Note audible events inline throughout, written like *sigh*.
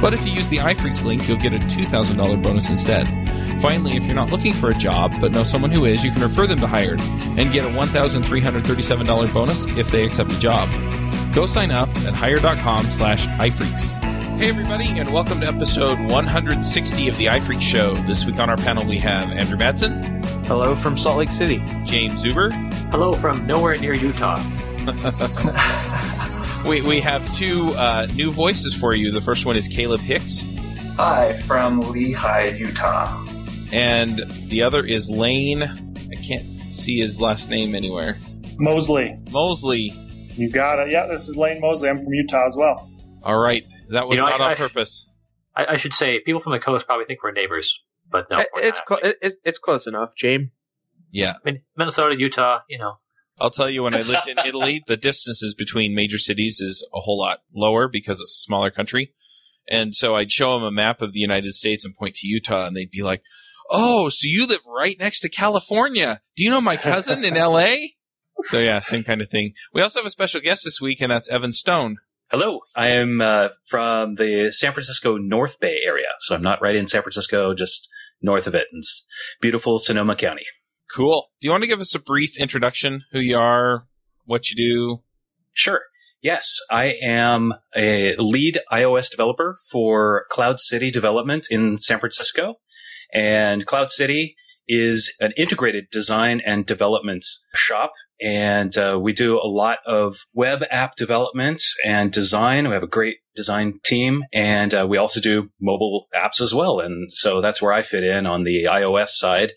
But if you use the iPhreaks link, you'll get a $2,000 bonus instead. Finally, if you're not looking for a job but know someone who is, you can refer them to Hired and get a $1,337 bonus if they accept a job. Go sign up at hire.com slash iPhreaks. Hey, everybody, and welcome to episode 160 of the iPhreaks Show. This week on our panel, we have Andrew Madsen, Hello from Salt Lake City. James Zuber. Hello from nowhere near Utah. *laughs* We, we have two uh, new voices for you. The first one is Caleb Hicks, Hi from Lehi, Utah. and the other is Layne. I can't see his last name anywhere. Mosley. Mosley. You got it. Yeah, this is Layne Mosley. I'm from Utah as well. All right. That was You know, not I- on I- purpose. I, I should say, people from the coast probably think we're neighbors, but no, It- we're it's, not. cl- it's it's close enough, James. Yeah. I mean, Minnesota, Utah, you know. I'll tell you, when I lived in *laughs* Italy, the distances between major cities is a whole lot lower because it's a smaller country. And so I'd show them a map of the United States and point to Utah, and they'd be like, Oh, so you live right next to California. Do you know my cousin in LA? *laughs* So yeah, same kind of thing. We also have a special guest this week, and that's Evan Stone. Hello, I am uh, from the San Francisco North Bay area, so I'm not right in San Francisco, just north of it, in beautiful Sonoma County. Cool. Do you want to give us a brief introduction? Who you are, what you do? Sure. Yes, I am a lead iOS developer for Cloud City Development in San Francisco. And Cloud City is an integrated design and development shop. And uh, we do a lot of web app development and design. We have a great design team. And uh, we also do mobile apps as well. And so that's where I fit in on the iOS side.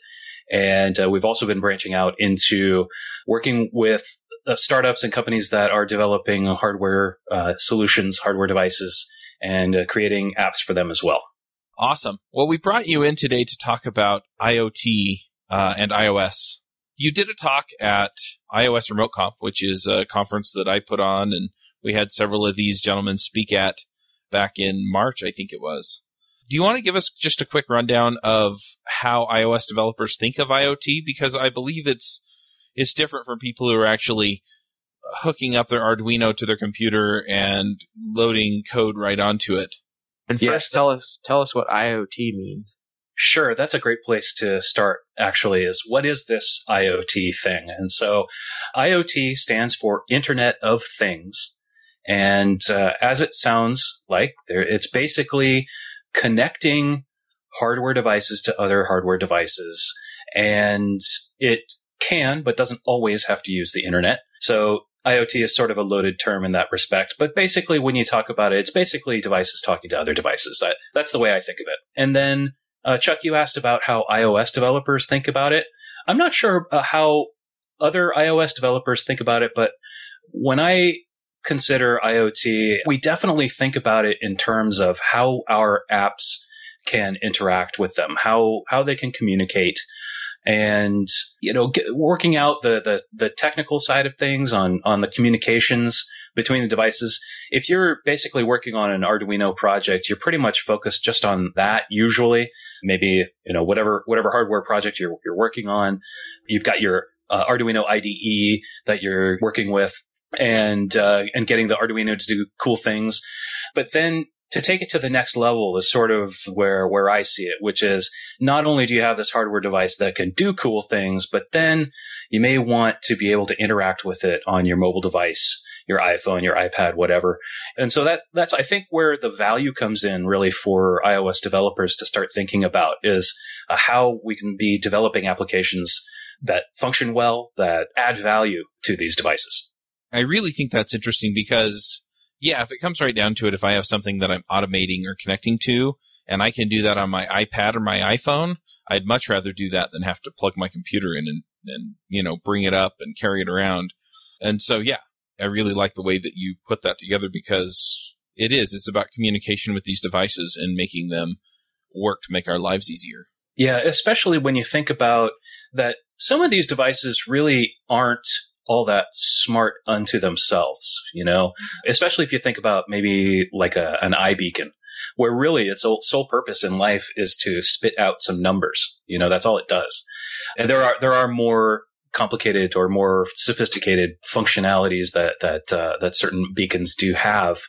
And uh, we've also been branching out into working with uh, startups and companies that are developing hardware uh, solutions, hardware devices, and uh, creating apps for them as well. Awesome. Well, we brought you in today to talk about IoT uh, and iOS. You did a talk at iOS Remote Conf, which is a conference that I put on, and we had several of these gentlemen speak at back in March, I think it was. Do you want to give us just a quick rundown of how iOS developers think of IoT? Because I believe it's it's different from people who are actually hooking up their Arduino to their computer and loading code right onto it. And Yes. first, tell us tell us what IoT means. Sure, that's a great place to start, actually, is what is this IoT thing? And so IoT stands for Internet of Things. And uh, as it sounds like, there, it's basically connecting hardware devices to other hardware devices. And it can, but doesn't always have to use the internet. So IoT is sort of a loaded term in that respect. But basically, when you talk about it, it's basically devices talking to other devices. That, that's the way I think of it. And then uh, Chuck, you asked about how iOS developers think about it. I'm not sure uh, how other iOS developers think about it, but when I consider IoT, we definitely think about it in terms of how our apps can interact with them, how how they can communicate, and you know, get, working out the, the the technical side of things on on the communications between the devices. If you're basically working on an Arduino project, you're pretty much focused just on that usually. Maybe, you know, whatever, whatever hardware project you're, you're working on, you've got your uh, Arduino IDE that you're working with and, uh, and getting the Arduino to do cool things. But then to take it to the next level is sort of where, where I see it, which is not only do you have this hardware device that can do cool things, but then you may want to be able to interact with it on your mobile device, your iPhone, your iPad, whatever. And so that, that's, I think where the value comes in really for iOS developers to start thinking about is uh, how we can be developing applications that function well, that add value to these devices. I really think that's interesting because, yeah, if it comes right down to it, if I have something that I'm automating or connecting to, and I can do that on my iPad or my iPhone, I'd much rather do that than have to plug my computer in and, and you know, bring it up and carry it around. And so, yeah, I really like the way that you put that together because It is. It's about communication with these devices and making them work to make our lives easier. Yeah, especially when you think about that some of these devices really aren't all that smart unto themselves, you know, mm-hmm. especially if you think about maybe like a, an beacon, where really its sole purpose in life is to spit out some numbers. You know, that's all it does. And there are, there are more complicated or more sophisticated functionalities that that uh, that certain beacons do have.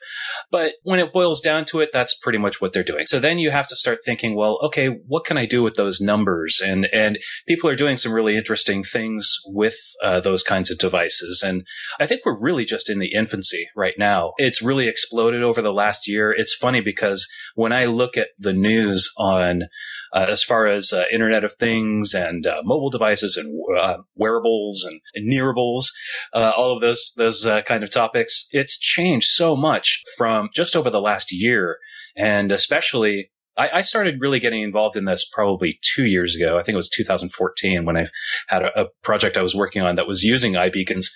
But when it boils down to it, that's pretty much what they're doing. So then you have to start thinking, well, okay, what can I do with those numbers? And and people are doing some really interesting things with uh, those kinds of devices. And I think we're really just in the infancy right now. It's really exploded over the last year. It's funny because when I look at the news on uh, as far as uh, Internet of Things and uh, mobile devices and uh, wearables and, and nearables, uh, all of those those uh, kind of topics. It's changed so much from just over the last year, and especially I, I, started really getting involved in this probably two years ago. I think it was 2014 when I had a, a, project I was working on that was using iBeacons.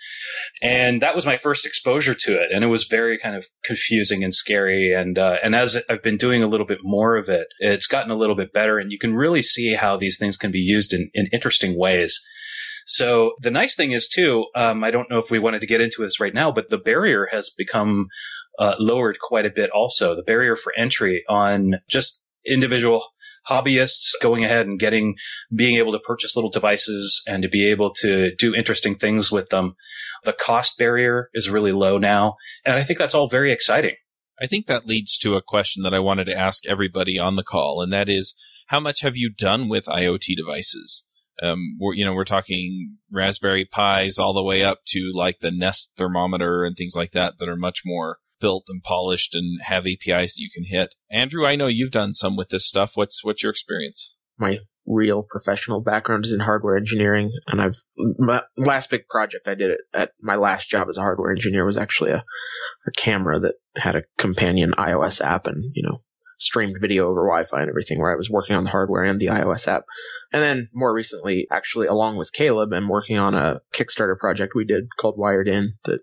And that was my first exposure to it. And it was very kind of confusing and scary. And, uh, and as I've been doing a little bit more of it, it's gotten a little bit better. And you can really see how these things can be used in, in interesting ways. So the nice thing is too, um, I don't know if we wanted to get into this right now, but the barrier has become uh, lowered quite a bit also. The barrier for entry on just individual hobbyists going ahead and getting, being able to purchase little devices and to be able to do interesting things with them. The cost barrier is really low now. And I think that's all very exciting. I think that leads to a question that I wanted to ask everybody on the call, and that is, how much have you done with IoT devices? Um, we're, you know, we're talking Raspberry Pis all the way up to like the Nest thermometer and things like that that are much more built and polished and have APIs that you can hit. Andrew, I know you've done some with this stuff. What's what's your experience? My real professional background is in hardware engineering, and I've my last big project I did it at my last job as a hardware engineer was actually a, a camera that had a companion iOS app and you know streamed video over Wi-Fi and everything. Where I was working on the hardware and the iOS app, and then more recently, actually along with Caleb, I'm working on a Kickstarter project we did called Wired In that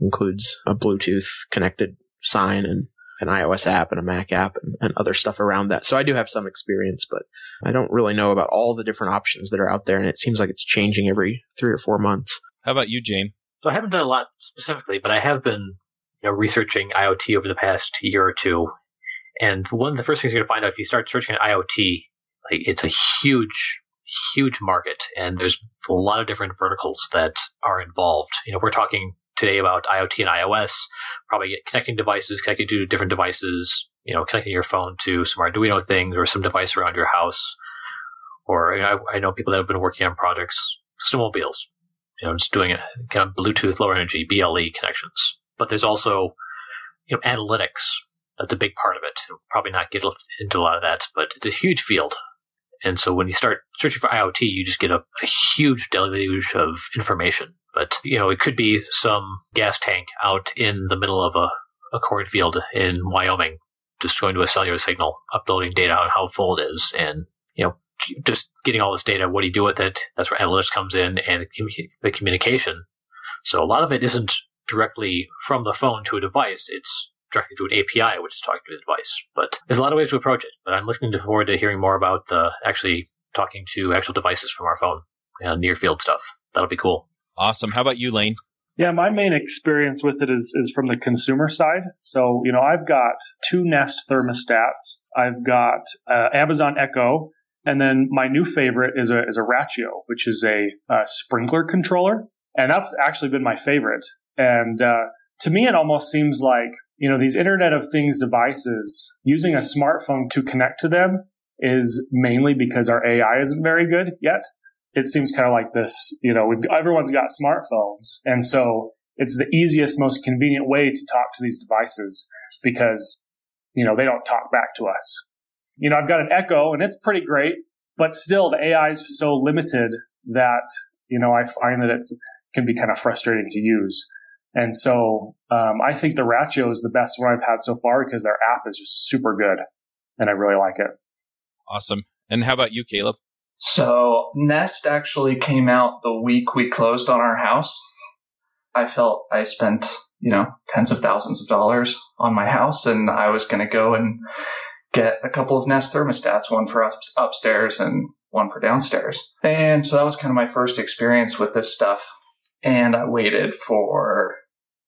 includes a Bluetooth connected sign and an iOS app and a Mac app and, and, other stuff around that. So I do have some experience, but I don't really know about all the different options that are out there. And it seems like it's changing every three or four months. How about you, Jane? So I haven't done a lot specifically, but I have been you know, researching IoT over the past year or two. And one of the first things you're going to find out if you start searching at IoT, like it's a huge, huge market, and there's a lot of different verticals that are involved. You know, we're talking today about IoT and iOS, probably connecting devices, connecting to different devices, you know, connecting your phone to some Arduino things or some device around your house. Or you know, I, I know people that have been working on projects, snowmobiles, you know, just doing a kind of Bluetooth low energy BLE connections. But there's also, you know, analytics. That's a big part of it. probably not get into a lot of that, but it's a huge field. And so when you start searching for IoT, you just get a, a huge deluge of information but, you know, it could be some gas tank out in the middle of a, a cornfield in Wyoming, just going to a cellular signal, uploading data on how full it is, and, you know, just getting all this data. What do you do with it? That's where analytics comes in and the communication. So a lot of it isn't directly from the phone to a device. It's directly to an API, which is talking to the device. But there's a lot of ways to approach it. But I'm looking forward to hearing more about the actually talking to actual devices from our phone, and near field stuff. That'll be cool. Awesome. How about you, Layne? Yeah, my main experience with it is, is from the consumer side. So, you know, I've got two Nest thermostats. I've got uh, Amazon Echo, and then my new favorite is a is a Rachio, which is a, a sprinkler controller, and that's actually been my favorite. And uh, to me, it almost seems like you know these Internet of Things devices using a smartphone to connect to them is mainly because our AI isn't very good yet it seems kind of like this, you know, everyone's got smartphones. And so it's the easiest, most convenient way to talk to these devices because, you know, they don't talk back to us. You know, I've got an Echo and it's pretty great, but still the AI is so limited that, you know, I find that it can be kind of frustrating to use. And so um, I think the Rachio is the best one I've had so far because their app is just super good and I really like it. Awesome. And how about you, Caleb? So Nest actually came out the week we closed on our house. I felt I spent, you know, tens of thousands of dollars on my house and I was going to go and get a couple of Nest thermostats, one for up- upstairs and one for downstairs. And so that was kind of my first experience with this stuff. And I waited for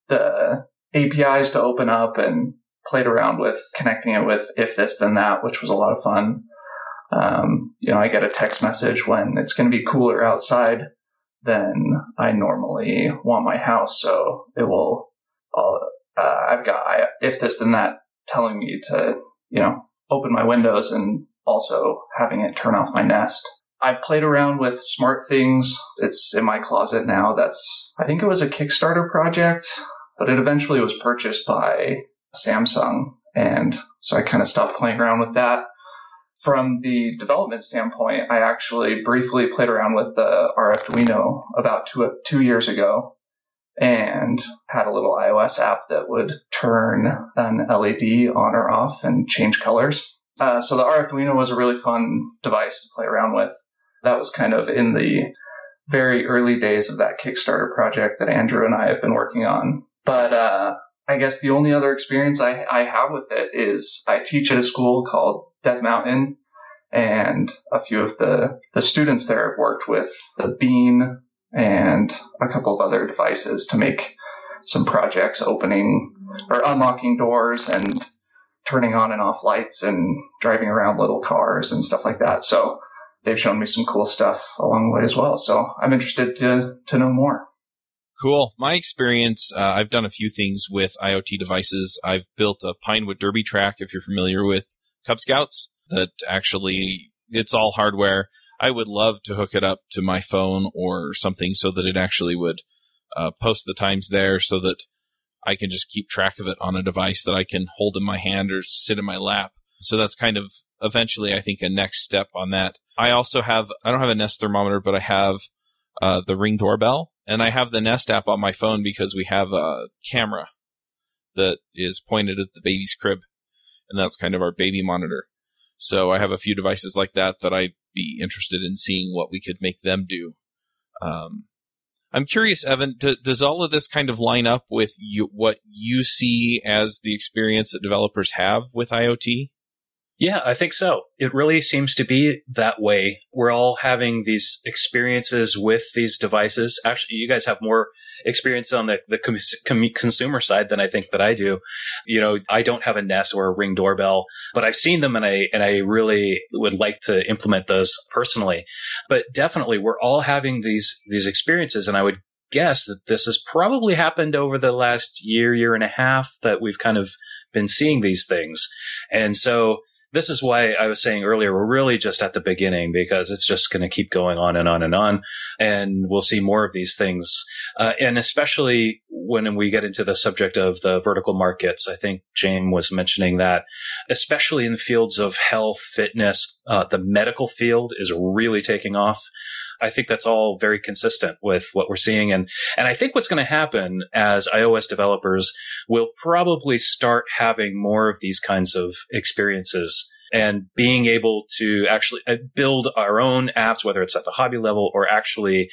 the APIs to open up and played around with connecting it with if this then that, which was a lot of fun. Um, you know, I get a text message when it's going to be cooler outside than I normally want my house. So it will, uh, I've got I, if this then that telling me to, you know, open my windows and also having it turn off my nest. I've played around with SmartThings. It's in my closet now. That's, I think it was a Kickstarter project, but it eventually was purchased by Samsung. And so I kind of stopped playing around with that. From the development standpoint, I actually briefly played around with the Arduino about two, two years ago and had a little iOS app that would turn an LED on or off and change colors. Uh, so the Arduino was a really fun device to play around with. That was kind of in the very early days of that Kickstarter project that Andrew and I have been working on. But uh, I guess the only other experience I, I have with it is I teach at a school called Dev Mountain, and a few of the, the students there have worked with the Bean and a couple of other devices to make some projects opening or unlocking doors and turning on and off lights and driving around little cars and stuff like that. So they've shown me some cool stuff along the way as well. So I'm interested to to know more. Cool. My experience, uh, I've done a few things with IoT devices. I've built a Pinewood Derby track, if you're familiar with Cub Scouts, that actually, it's all hardware. I would love to hook it up to my phone or something so that it actually would uh, post the times there so that I can just keep track of it on a device that I can hold in my hand or sit in my lap. So that's kind of eventually, I think, a next step on that. I also have, I don't have a Nest thermometer, but I have uh, the Ring doorbell and I have the Nest app on my phone because we have a camera that is pointed at the baby's crib and that's kind of our baby monitor. So I have a few devices like that that I'd be interested in seeing what we could make them do. Um, I'm curious, Evan, do, does all of this kind of line up with you, what you see as the experience that developers have with IoT? Yeah, I think so. It really seems to be that way. We're all having these experiences with these devices. Actually, you guys have more experience on the, the com- consumer side than I think that I do. You know, I don't have a Nest or a Ring doorbell, but I've seen them and I, and I really would like to implement those personally. But definitely we're all having these, these experiences and I would guess that this has probably happened over the last year, year and a half that we've kind of been seeing these things. And so this is why I was saying earlier, we're really just at the beginning because it's just going to keep going on and on and on. And we'll see more of these things. Uh, and especially when we get into the subject of the vertical markets, I think James was mentioning that, especially in the fields of health, fitness, uh, the medical field is really taking off. I think that's all very consistent with what we're seeing. And, and I think what's going to happen as iOS developers will probably start having more of these kinds of experiences and being able to actually uh, build our own apps, whether it's at the hobby level or actually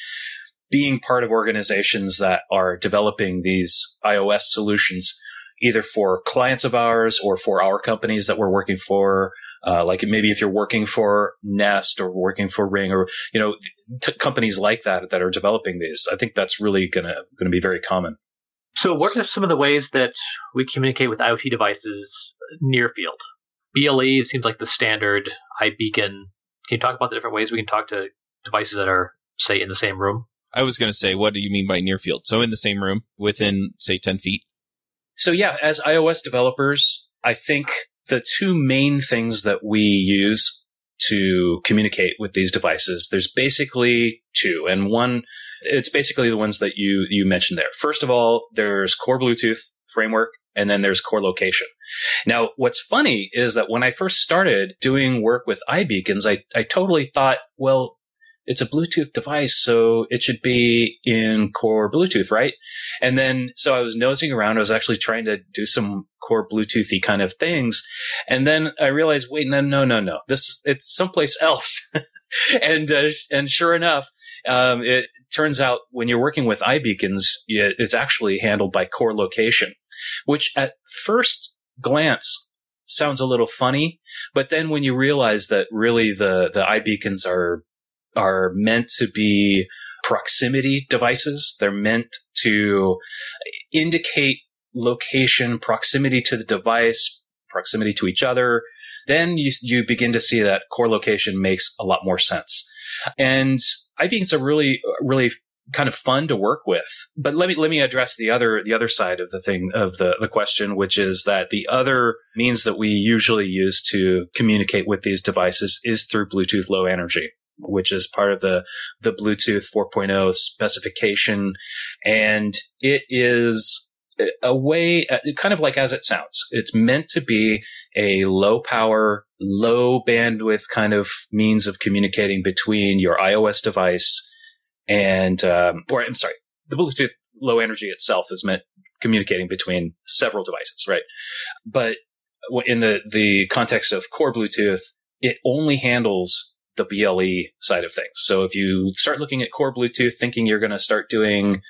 being part of organizations that are developing these iOS solutions, either for clients of ours or for our companies that we're working for uh, like maybe if you're working for Nest or working for Ring or you know t- companies like that that are developing these, I think that's really gonna gonna be very common. So, what are some of the ways that we communicate with IoT devices near field? BLE seems like the standard iBeacon. Can you talk about the different ways we can talk to devices that are, say, in the same room? I was going to say, what do you mean by near field? So in the same room, within say ten feet. So yeah, as iOS developers, I think the two main things that we use to communicate with these devices, there's basically two. And one, it's basically the ones that you, you mentioned there. First of all, there's core Bluetooth framework and then there's core location. Now, what's funny is that when I first started doing work with iBeacons, I, I totally thought, well, it's a Bluetooth device, so it should be in core Bluetooth, right? And then, so I was nosing around. I was actually trying to do some core Bluetoothy kind of things. And then I realized, wait, no, no, no, no. This, it's someplace else. *laughs* and, uh, and sure enough, um, it turns out when you're working with iBeacons, it's actually handled by core location, which at first glance sounds a little funny, but then when you realize that really the the iBeacons are are meant to be proximity devices, they're meant to indicate location, proximity to the device, proximity to each other, then you, you begin to see that core location makes a lot more sense. And iBeacons are really, really kind of fun to work with. But let me let me address the other the other side of the thing of the the question, which is that the other means that we usually use to communicate with these devices is through Bluetooth Low Energy, which is part of the the Bluetooth 4.0 specification, and it is a way, kind of like as it sounds. It's meant to be a low power, low bandwidth kind of means of communicating between your iOS device and, um, or I'm sorry, the Bluetooth low energy itself is meant communicating between several devices, right? But in the, the context of core Bluetooth, it only handles the BLE side of things. So if you start looking at core Bluetooth thinking you're going to start doing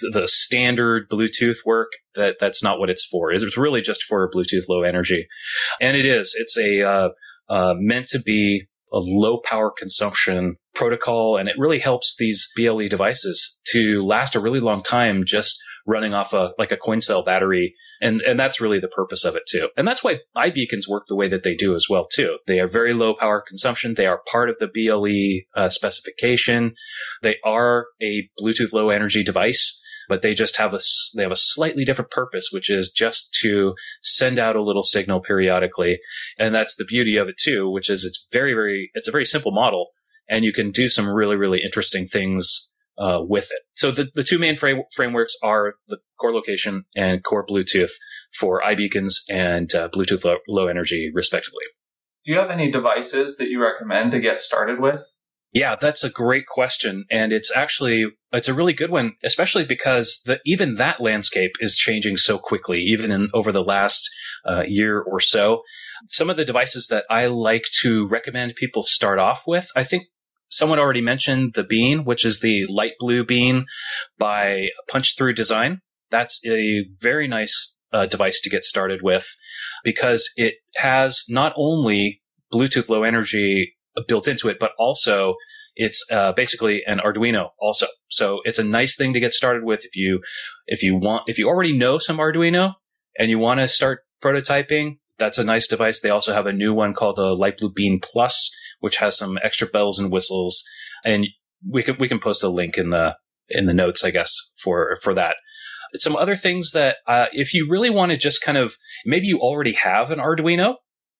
the standard Bluetooth work, that that's not what it's for. It's really just for Bluetooth low energy, and it is. It's a uh, uh, meant to be a low power consumption protocol, and it really helps these BLE devices to last a really long time just running off a like a coin cell battery. And, and that's really the purpose of it too. And that's why iBeacons work the way that they do as well too. They are very low power consumption. They are part of the BLE uh, specification. They are a Bluetooth low energy device but they just have a they have a slightly different purpose, which is just to send out a little signal periodically, and that's the beauty of it too, which is it's very very it's a very simple model, and you can do some really really interesting things uh, with it. So the the two main frame, frameworks are the core location and core Bluetooth for iBeacons and uh, Bluetooth low, low energy, respectively. Do you have any devices that you recommend to get started with? Yeah, that's a great question. And it's actually, it's a really good one, especially because the, even that landscape is changing so quickly, even in over the last uh, year or so. Some of the devices that I like to recommend people start off with, I think someone already mentioned the Bean, which is the LightBlue Bean by Punch Through Design. That's a very nice uh, device to get started with because it has not only Bluetooth low energy built into it, but also it's uh, basically an Arduino also. So it's a nice thing to get started with if you if you want if you already know some Arduino and you want to start prototyping. That's a nice device. They also have a new one called the LightBlue Bean Plus, which has some extra bells and whistles. And we can we can post a link in the in the notes, I guess, for for that. Some other things that uh, if you really want to just kind of maybe you already have an Arduino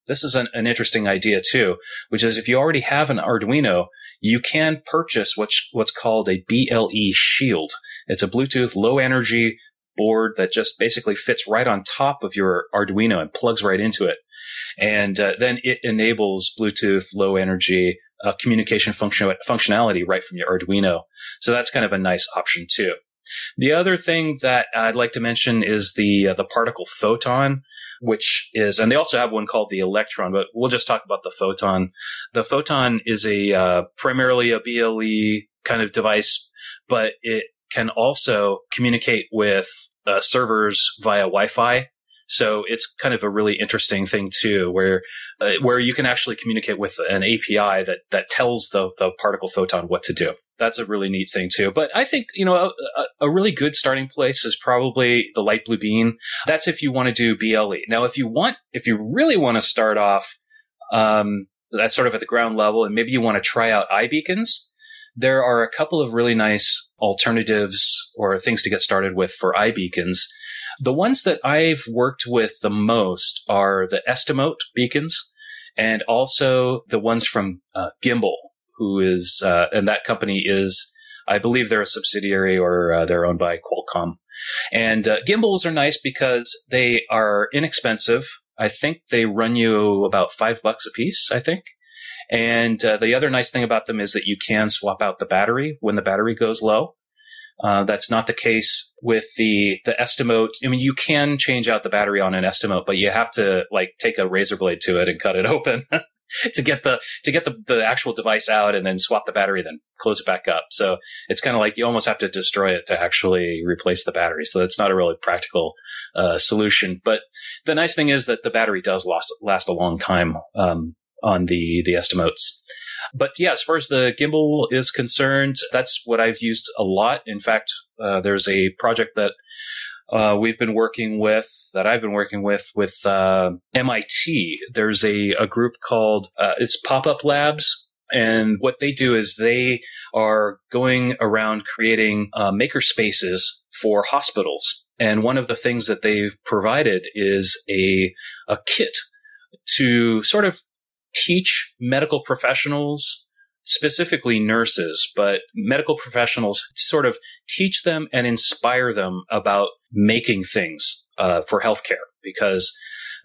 this is an, an, interesting idea too, which is if you already have an Arduino, you can purchase what's, what's called a BLE shield. It's a Bluetooth low energy board that just basically fits right on top of your Arduino and plugs right into it. And uh, then it enables Bluetooth low energy uh, communication function- functionality right from your Arduino. So that's kind of a nice option too. The other thing that I'd like to mention is the uh, the particle photon which is, and they also have one called the Electron, but we'll just talk about the Photon. The Photon is a uh, primarily a BLE kind of device, but it can also communicate with uh, servers via Wi-Fi. So it's kind of a really interesting thing too, where uh, where you can actually communicate with an API that that tells the the particle photon what to do that's a really neat thing too. But I think, you know, a, a, really good starting place is probably the LightBlue Bean. That's if you want to do BLE. Now, if you want, if you really want to start off, um, that's sort of at the ground level and maybe you want to try out iBeacons, there are a couple of really nice alternatives or things to get started with for iBeacons. The ones that I've worked with the most are the Estimote beacons and also the ones from uh, Gimbal who is, uh, and that company is, I believe they're a subsidiary or uh, they're owned by Qualcomm. And uh, gimbals are nice because they are inexpensive. I think they run you about five bucks a piece, I think. And uh, the other nice thing about them is that you can swap out the battery when the battery goes low. Uh, that's not the case with the the Estimote. I mean, you can change out the battery on an Estimote, but you have to like take a razor blade to it and cut it *laughs* open. to get the to get the, the actual device out and then swap the battery, then close it back up. So it's kind of like you almost have to destroy it to actually replace the battery. So that's not a really practical uh, solution. But the nice thing is that the battery does last last a long time um, on the the Estimotes. But yeah, as far as the gimbal is concerned, that's what I've used a lot. In fact, uh, there's a project that uh, we've been working with that I've been working with with uh, MIT. There's a, a group called uh, it's Pop Up Labs, and what they do is they are going around creating uh, maker spaces for hospitals. And one of the things that they've provided is a a kit to sort of teach medical professionals specifically nurses, but medical professionals sort of teach them and inspire them about making things uh, for healthcare because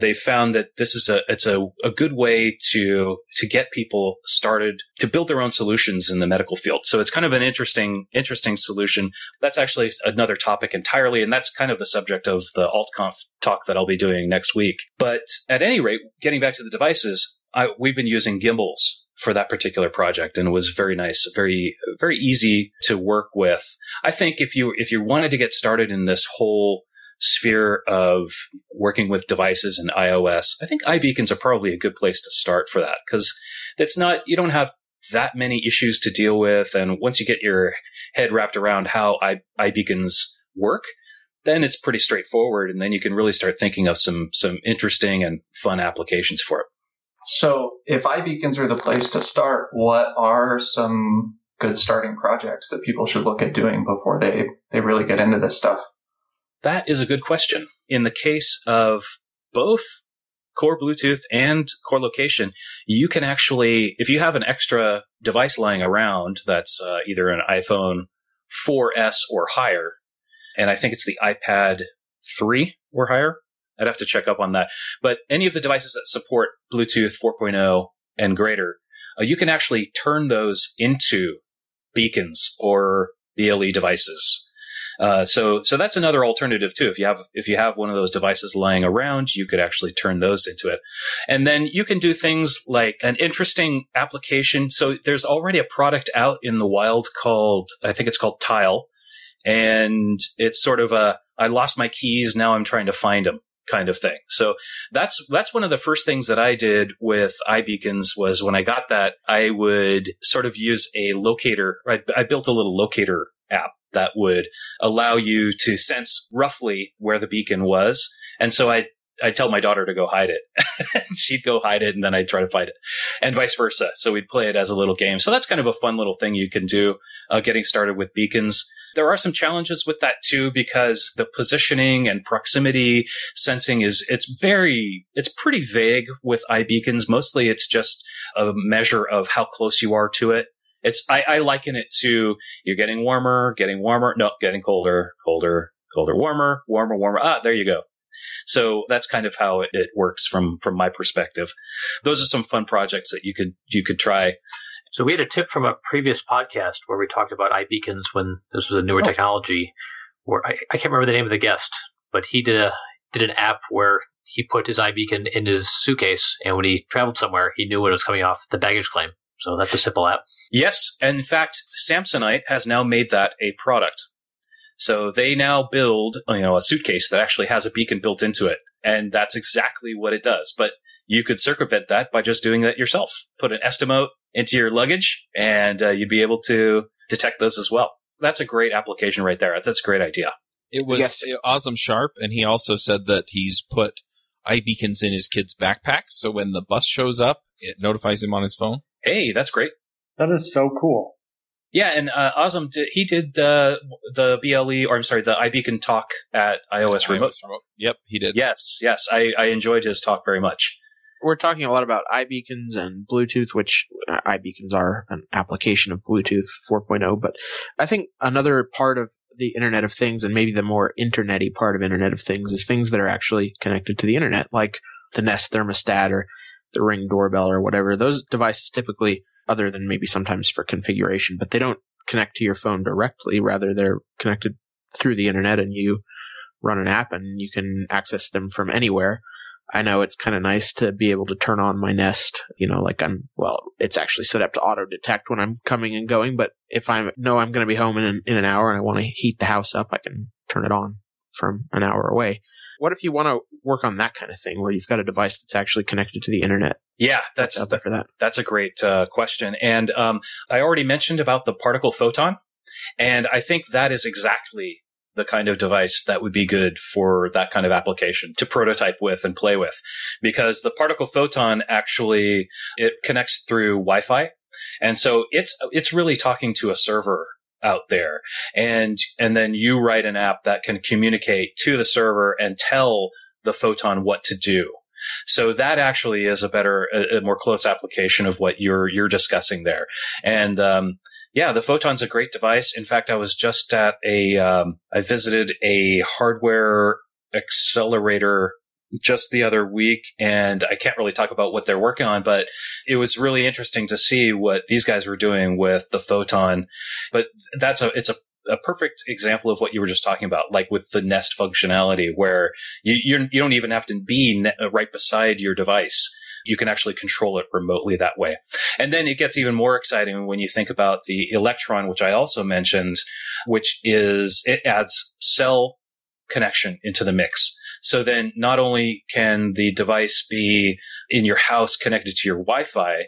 they found that this is a it's a, a good way to to get people started to build their own solutions in the medical field. So it's kind of an interesting interesting solution. That's actually another topic entirely, and that's kind of the subject of the AltConf talk that I'll be doing next week. But at any rate, getting back to the devices, I, we've been using gimbals for that particular project and it was very nice very very easy to work with. I think if you if you wanted to get started in this whole sphere of working with devices and ios i think iBeacons are probably a good place to start for that because that's not you don't have that many issues to deal with and once you get your head wrapped around how I, iBeacons work then it's pretty straightforward and then you can really start thinking of some some interesting and fun applications for it so if iBeacons are the place to start, what are some good starting projects that people should look at doing before they, they really get into this stuff? That is a good question. In the case of both core Bluetooth and core location, you can actually, if you have an extra device lying around that's uh, either an iPhone 4S or higher, and I think it's the iPad 3 or higher, I'd have to check up on that. But any of the devices that support Bluetooth 4.0 and greater, uh, you can actually turn those into beacons or BLE devices. Uh, so, so that's another alternative too. If you have, if you have one of those devices lying around, you could actually turn those into it. And then you can do things like an interesting application. So there's already a product out in the wild called, I think it's called Tile. And it's sort of a, I lost my keys. Now I'm trying to find them kind of thing. So that's that's one of the first things that I did with iBeacons was when I got that, I would sort of use a locator. I, I built a little locator app that would allow you to sense roughly where the beacon was. And so I I'd tell my daughter to go hide it. *laughs* She'd go hide it and then I'd try to find it and vice versa. So we'd play it as a little game. So that's kind of a fun little thing you can do, uh, getting started with beacons. There are some challenges with that too, because the positioning and proximity sensing is, it's very, it's pretty vague with iBeacons. Mostly it's just a measure of how close you are to it. It's, I, I liken it to you're getting warmer, getting warmer, no, getting colder, colder, colder, warmer, warmer, warmer. Ah, there you go. So that's kind of how it, it, works from from my perspective. Those are some fun projects that you could you could try. So we had a tip from a previous podcast where we talked about iBeacons when this was a newer oh. technology. Where I, I can't remember the name of the guest, but he did a did an app where he put his iBeacon in his suitcase, and when he traveled somewhere, he knew when it was coming off the baggage claim. So that's a simple app. Yes, and in fact, Samsonite has now made that a product. So they now build, you know, a suitcase that actually has a beacon built into it. And that's exactly what it does. But you could circumvent that by just doing that yourself. Put an Estimote into your luggage and uh, you'd be able to detect those as well. That's a great application right there. That's a great idea. It was yes. Azam Sharp. And he also said that he's put iBeacons in his kid's backpack. So when the bus shows up, it notifies him on his phone. Hey, that's great. That is so cool. Yeah, and uh, Azam, did, he did the the BLE, or I'm sorry, the iBeacon talk at iOS, Remote. Remote. Yep, he did. Yes, yes, I, I enjoyed his talk very much. We're talking a lot about iBeacons and Bluetooth, which uh, iBeacons are an application of Bluetooth 4.0. But I think another part of the Internet of Things, and maybe the more internety part of Internet of Things, is things that are actually connected to the Internet, like the Nest thermostat or the Ring doorbell or whatever. Those devices typically other than maybe sometimes for configuration, but they don't connect to your phone directly. Rather, they're connected through the internet and you run an app and you can access them from anywhere. I know it's kind of nice to be able to turn on my Nest, you know, like I'm, well, it's actually set up to auto detect when I'm coming and going, but if I know I'm going to be home in an, in an hour and I want to heat the house up, I can turn it on from an hour away. What if you want to work on that kind of thing where you've got a device that's actually connected to the internet? Yeah, that's there for that. That's a great uh, question. And um, I already mentioned about the particle photon. And I think that is exactly the kind of device that would be good for that kind of application to prototype with and play with. Because the particle photon actually it connects through wi-fi. And so it's it's really talking to a server out there. And and then you write an app that can communicate to the server and tell the photon what to do. So that actually is a better a, a more close application of what you're you're discussing there. And um, yeah, the Photon's a great device. In fact, I was just at a, um, I visited a hardware accelerator just the other week and I can't really talk about what they're working on, but it was really interesting to see what these guys were doing with the photon. But that's a, it's a, a perfect example of what you were just talking about, like with the Nest functionality where you, you're, you do not even have to be right beside your device you can actually control it remotely that way. And then it gets even more exciting when you think about the Electron, which I also mentioned, which is it adds cell connection into the mix. So then not only can the device be in your house connected to your Wi-Fi,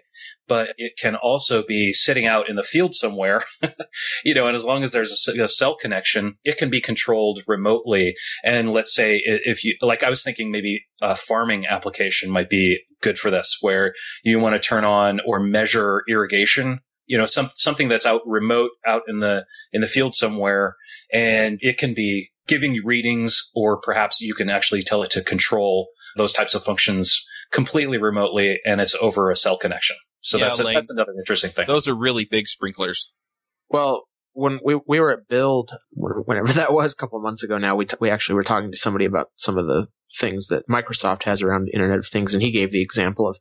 but it can also be sitting out in the field somewhere, *laughs* you know, and as long as there's a, a, cell connection, it can be controlled remotely. And let's say if you, like I was thinking maybe a farming application might be good for this, where you want to turn on or measure irrigation, you know, some, something that's out remote out in the, in the field somewhere. And it can be giving you readings or perhaps you can actually tell it to control those types of functions completely remotely and it's over a cell connection. So yeah, that's, a, that's another interesting thing. Those are really big sprinklers. Well, when we we were at Build, whenever *laughs* that was, a couple of months ago now, we t- we actually were talking to somebody about some of the things that Microsoft has around Internet of Things, and he gave the example of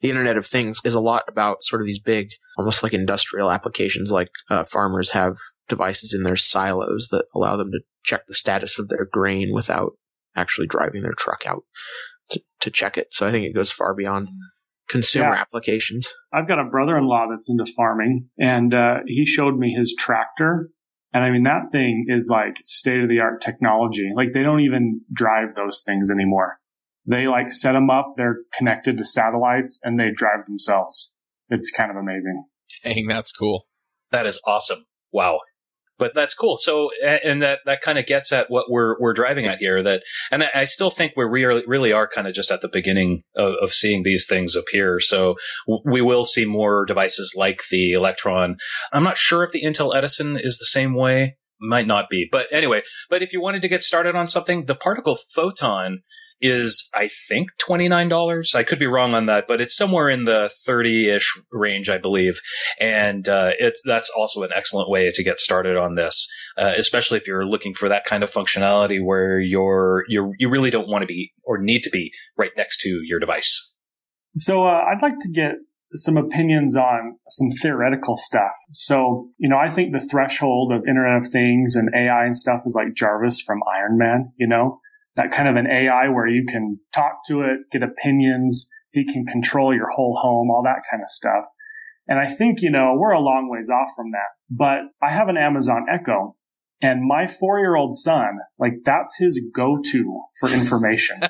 the Internet of Things is a lot about sort of these big, almost like industrial applications, like uh, farmers have devices in their silos that allow them to check the status of their grain without actually driving their truck out to, to check it. So I think it goes far beyond consumer yeah. applications. I've got a brother-in-law that's into farming, and uh, he showed me his tractor. And I mean, that thing is like state of the art technology. Like they don't even drive those things anymore. They like set them up. They're connected to satellites and they drive themselves. It's kind of amazing. Dang, that's cool. That is awesome. Wow but that's cool. So, and that, that kind of gets at what we're, we're driving at here that, and I, still think we really, really are kind of just at the beginning of, of seeing these things appear. So we will see more devices like the Electron. I'm not sure if the Intel Edison is the same way. Might not be, but anyway, but if you wanted to get started on something, the particle photon is, I think, $29. I could be wrong on that, but it's somewhere in the 30 ish range, I believe. And, uh, it's, that's also an excellent way to get started on this, uh, especially if you're looking for that kind of functionality where you're, you you really don't want to be or need to be right next to your device. So, uh, I'd like to get some opinions on some theoretical stuff. So, you know, I think the threshold of Internet of Things and AI and stuff is like Jarvis from Iron Man, you know? That kind of an AI where you can talk to it, get opinions. He can control your whole home, all that kind of stuff. And I think, you know, we're a long ways off from that, but I have an Amazon Echo and my four year old son, like that's his go to for information.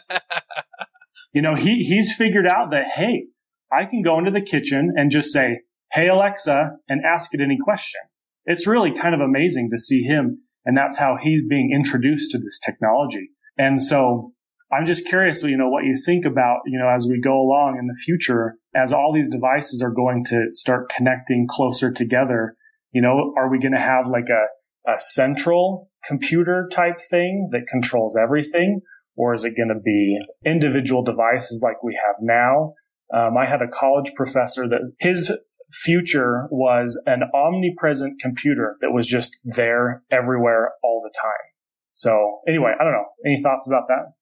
*laughs* you know, he, he's figured out that, Hey, I can go into the kitchen and just say, Hey, Alexa, and ask it any question. It's really kind of amazing to see him. And that's how he's being introduced to this technology. And so I'm just curious, you know, what you think about, you know, as we go along in the future, as all these devices are going to start connecting closer together, you know, are we going to have like a, a central computer type thing that controls everything? Or is it going to be individual devices like we have now? Um, I had a college professor that his future was an omnipresent computer that was just there everywhere all the time. So anyway, I don't know. Any thoughts about that?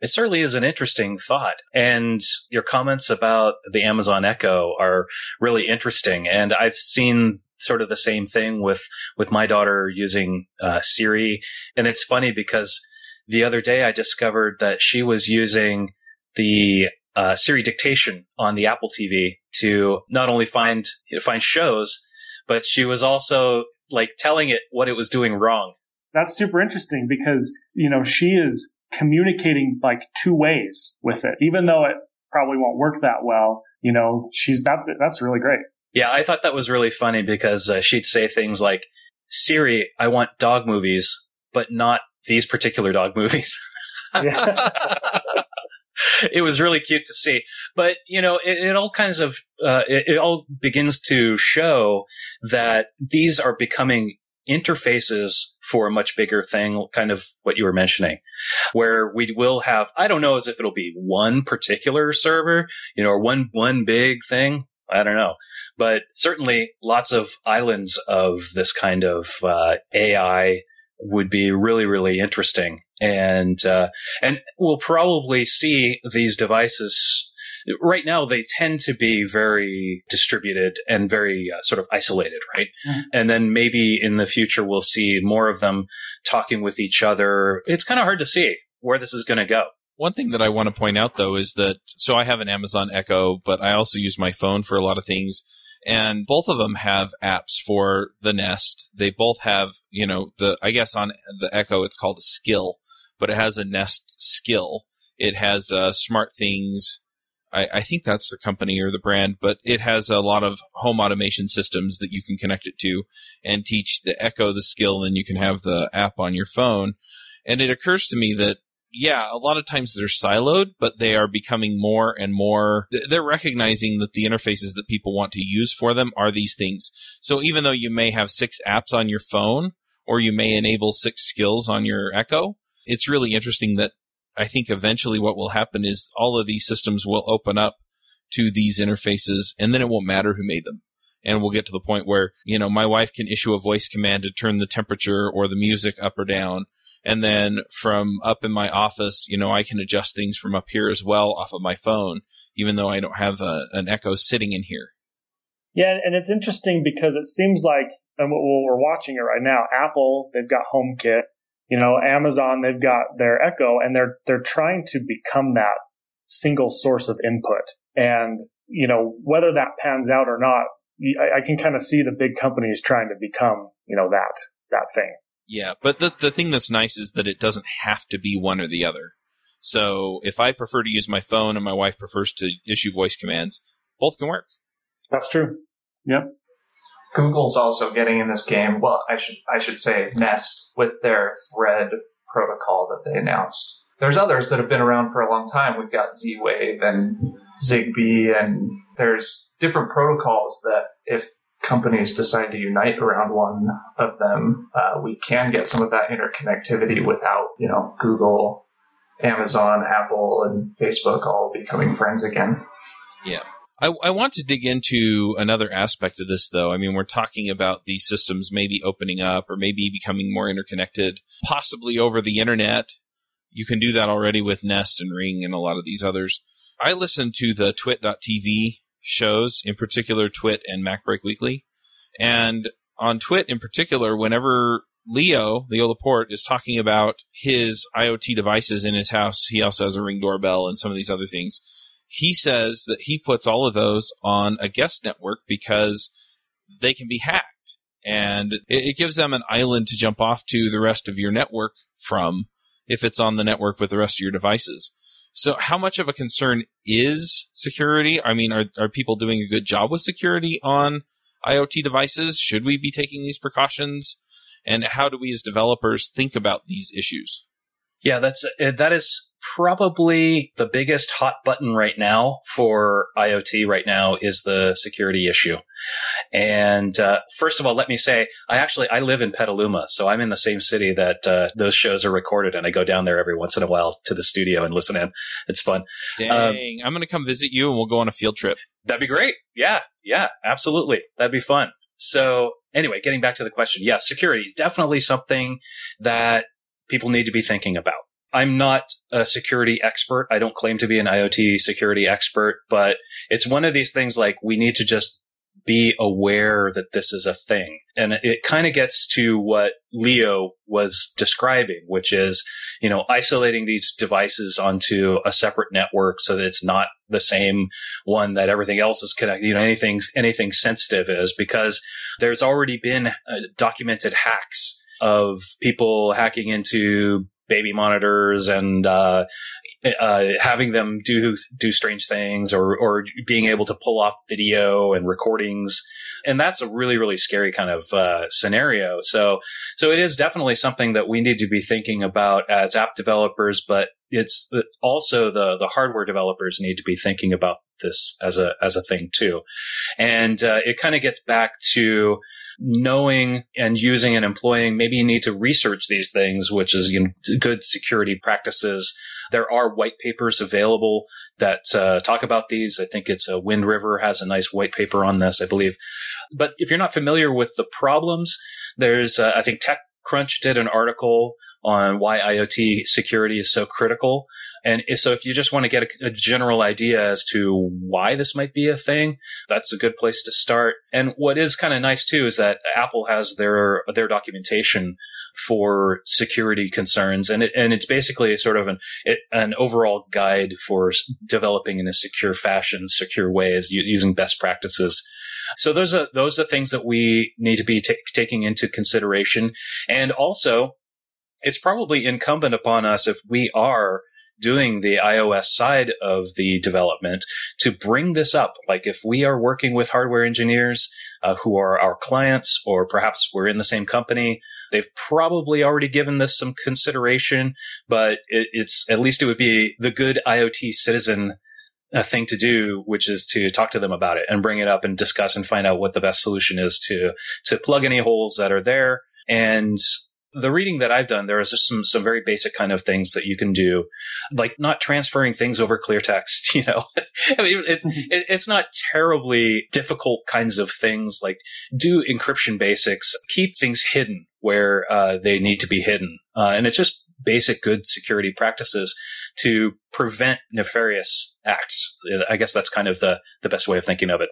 It certainly is an interesting thought. And your comments about the Amazon Echo are really interesting. And I've seen sort of the same thing with, with my daughter using uh, Siri. And it's funny because the other day I discovered that she was using the uh, Siri dictation on the Apple TV to not only find you know, find shows, but she was also like telling it what it was doing wrong. That's super interesting because you know she is communicating like two ways with it, even though it probably won't work that well. You know, she's that's that's really great. Yeah, I thought that was really funny because uh, she'd say things like, "Siri, I want dog movies, but not these particular dog movies." *laughs* it was really cute to see. But, you know, it, it all kinds of, uh, it, it all begins to show that these are becoming interfaces for a much bigger thing, kind of what you were mentioning, where we will have, I don't know as if it'll be one particular server, you know, or one, one big thing. I don't know, but certainly lots of islands of this kind of, uh, AI would be really, really interesting. And, uh, and we'll probably see these devices right now they tend to be very distributed and very uh, sort of isolated, right? Mm-hmm. And then maybe in the future we'll see more of them talking with each other. It's kind of hard to see where this is going to go. One thing that I want to point out though is that so I have an Amazon Echo, but I also use my phone for a lot of things. And both of them have apps for the Nest. They both have, you know, the I guess on the Echo it's called a skill, but it has a Nest skill. It has uh, SmartThings I, I, think that's the company or the brand, but it has a lot of home automation systems that you can connect it to and teach the Echo the skill, and you can have the app on your phone. And it occurs to me that, yeah, a lot of times they're siloed, but they are becoming more and more, they're recognizing that the interfaces that people want to use for them are these things. So even though you may have six apps on your phone, or you may enable six skills on your Echo, it's really interesting that I think eventually what will happen is all of these systems will open up to these interfaces and then it won't matter who made them. And we'll get to the point where, you know, my wife can issue a voice command to turn the temperature or the music up or down. And then from up in my office, you know, I can adjust things from up here as well off of my phone, even though I don't have a, an Echo sitting in here. Yeah, and it's interesting because it seems like, and what we're watching it right now, Apple, they've got HomeKit, you know, Amazon, they've got their Echo and they're, they're trying to become that single source of input. And, you know, whether that pans out or not, I, I can kind of see the big companies trying to become, you know, that, that thing. Yeah. But the, the thing that's nice is that it doesn't have to be one or the other. So if I prefer to use my phone and my wife prefers to issue voice commands, both can work. That's true. Yep. Google's also getting in this game. Well, I should I should say Nest with their Thread protocol that they announced. There's others that have been around for a long time. We've got Z-Wave and Zigbee, and there's different protocols that if companies decide to unite around one of them, uh, we can get some of that interconnectivity without, you know, Google, Amazon, Apple, and Facebook all becoming friends again. Yeah. I, I want to dig into another aspect of this, though. I mean, we're talking about these systems maybe opening up or maybe becoming more interconnected, possibly over the internet. You can do that already with Nest and Ring and a lot of these others. I listen to the twit.tv shows, in particular Twit and MacBreak Weekly. And on Twit in particular, whenever Leo, Leo Laporte, is talking about his IoT devices in his house, he also has a Ring doorbell and some of these other things he says that he puts all of those on a guest network because they can be hacked and it, it, gives them an island to jump off to the rest of your network from if it's on the network with the rest of your devices. So how much of a concern is security? I mean, are, are people doing a good job with security on IoT devices? Should we be taking these precautions? And how do we as developers think about these issues? Yeah, that's uh, that is probably the biggest hot button right now for IoT right now is the security issue. And uh, first of all, let me say, I actually I live in Petaluma, so I'm in the same city that uh, those shows are recorded, and I go down there every once in a while to the studio and listen in. It's fun. Dang, um, I'm going to come visit you, and we'll go on a field trip. That'd be great. Yeah, yeah, absolutely. That'd be fun. So anyway, getting back to the question, yes, yeah, security definitely something that people need to be thinking about. I'm not a security expert. I don't claim to be an IoT security expert, but it's one of these things like we need to just be aware that this is a thing. And it kind of gets to what Leo was describing, which is, you know, isolating these devices onto a separate network so that it's not the same one that everything else is connected, you know, anything, anything sensitive is because there's already been uh, documented hacks of people hacking into baby monitors and uh, uh, having them do do strange things or or being able to pull off video and recordings. And that's a really really scary kind of uh, scenario. So so it is definitely something that we need to be thinking about as app developers but it's also the the hardware developers need to be thinking about this as a as a thing too. And uh, it kind of gets back to knowing and using and employing, maybe you need to research these things, which is you know, good security practices. There are white papers available that uh, talk about these. I think it's a uh, Wind River has a nice white paper on this, I believe. But if you're not familiar with the problems, there's, uh, I think TechCrunch did an article on why IoT security is so critical. And if, so if you just want to get a, a, general idea as to why this might be a thing, that's a good place to start. And what is kind of nice too is that Apple has their, their documentation for security concerns. And it, and it's basically sort of an, it, an overall guide for developing in a secure fashion, secure ways using best practices. So those are, those are things that we need to be t- taking into consideration. And also, it's probably incumbent upon us if we are doing the iOS side of the development to bring this up. Like if we are working with hardware engineers uh, who are our clients, or perhaps we're in the same company, they've probably already given this some consideration, but it, it's at least it would be the good IoT citizen a uh, thing to do, which is to talk to them about it and bring it up and discuss and find out what the best solution is to to plug any holes that are there and the reading that I've done, there is just some some very basic kind of things that you can do, like not transferring things over clear text. *laughs* You know, I mean, it, mm-hmm. it, it's not terribly difficult kinds of things. Like do encryption basics, keep things hidden where uh, they need to be hidden, uh, and it's just basic good security practices to prevent nefarious acts. I guess that's kind of the the best way of thinking of it.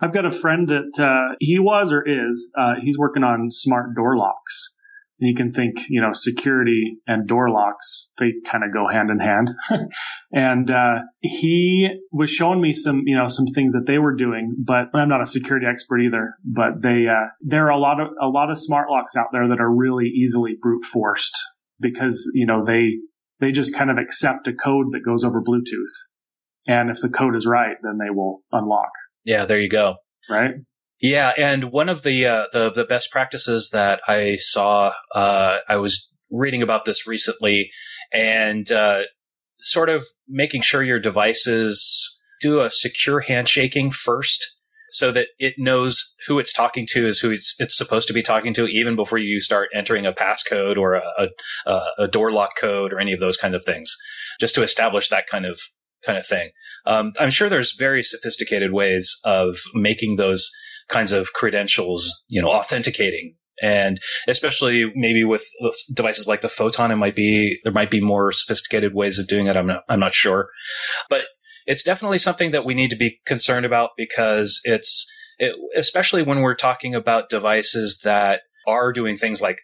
I've got a friend that uh, he was or is uh, he's working on smart door locks and you can think, you know, security and door locks, they kind of go hand in hand. *laughs* and uh, he was showing me some, you know, some things that they were doing, but I'm not a security expert either. But they, uh, there are a lot of a lot of smart locks out there that are really easily brute forced because you know they they just kind of accept a code that goes over Bluetooth, and if the code is right, then they will unlock. Yeah, there you go. Right. Yeah, and one of the uh, the the best practices that I saw, uh, I was reading about this recently, and uh, sort of making sure your devices do a secure handshaking first, so that it knows who it's talking to is who it's, it's supposed to be talking to, even before you start entering a passcode or a, a, a door lock code or any of those kind of things, just to establish that kind of kind of thing. Um, I'm sure there's very sophisticated ways of making those kinds of credentials, you know, authenticating. And especially maybe with devices like the photon, it might be, there might be more sophisticated ways of doing it. I'm not, I'm not sure, but it's definitely something that we need to be concerned about because it's, it, especially when we're talking about devices that are doing things like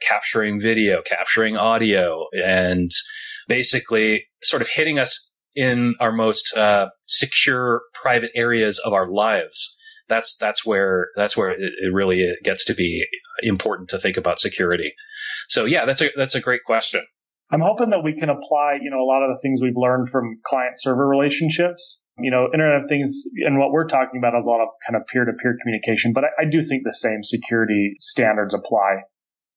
capturing video, capturing audio, and basically sort of hitting us in our most uh, secure private areas of our lives that's that's where that's where it, it really gets to be important to think about security. So yeah, that's a that's a great question. I'm hoping that we can apply, you know, a lot of the things we've learned from client server relationships. You know, Internet of Things and what we're talking about is a lot of kind of peer to peer communication, but I, I, do think the same security standards apply.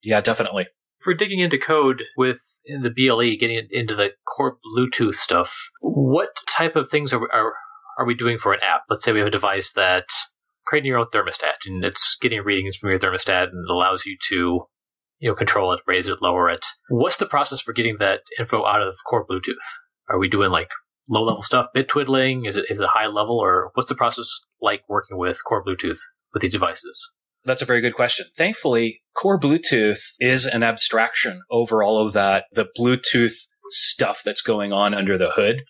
Yeah, definitely. If we're digging into code with the BLE, getting into the core Bluetooth stuff, what type of things are, are, are we doing for an app? Let's say we have a device that creating your own thermostat and it's getting readings from your thermostat and it allows you to you know control it raise it lower it. What's the process for getting that info out of core bluetooth? Are we doing like low level stuff bit twiddling? Is it is it high level or what's the process like working with core bluetooth with these devices? That's a very good question. Thankfully, core Bluetooth is an abstraction over all of that, the Bluetooth stuff that's going on under the hood.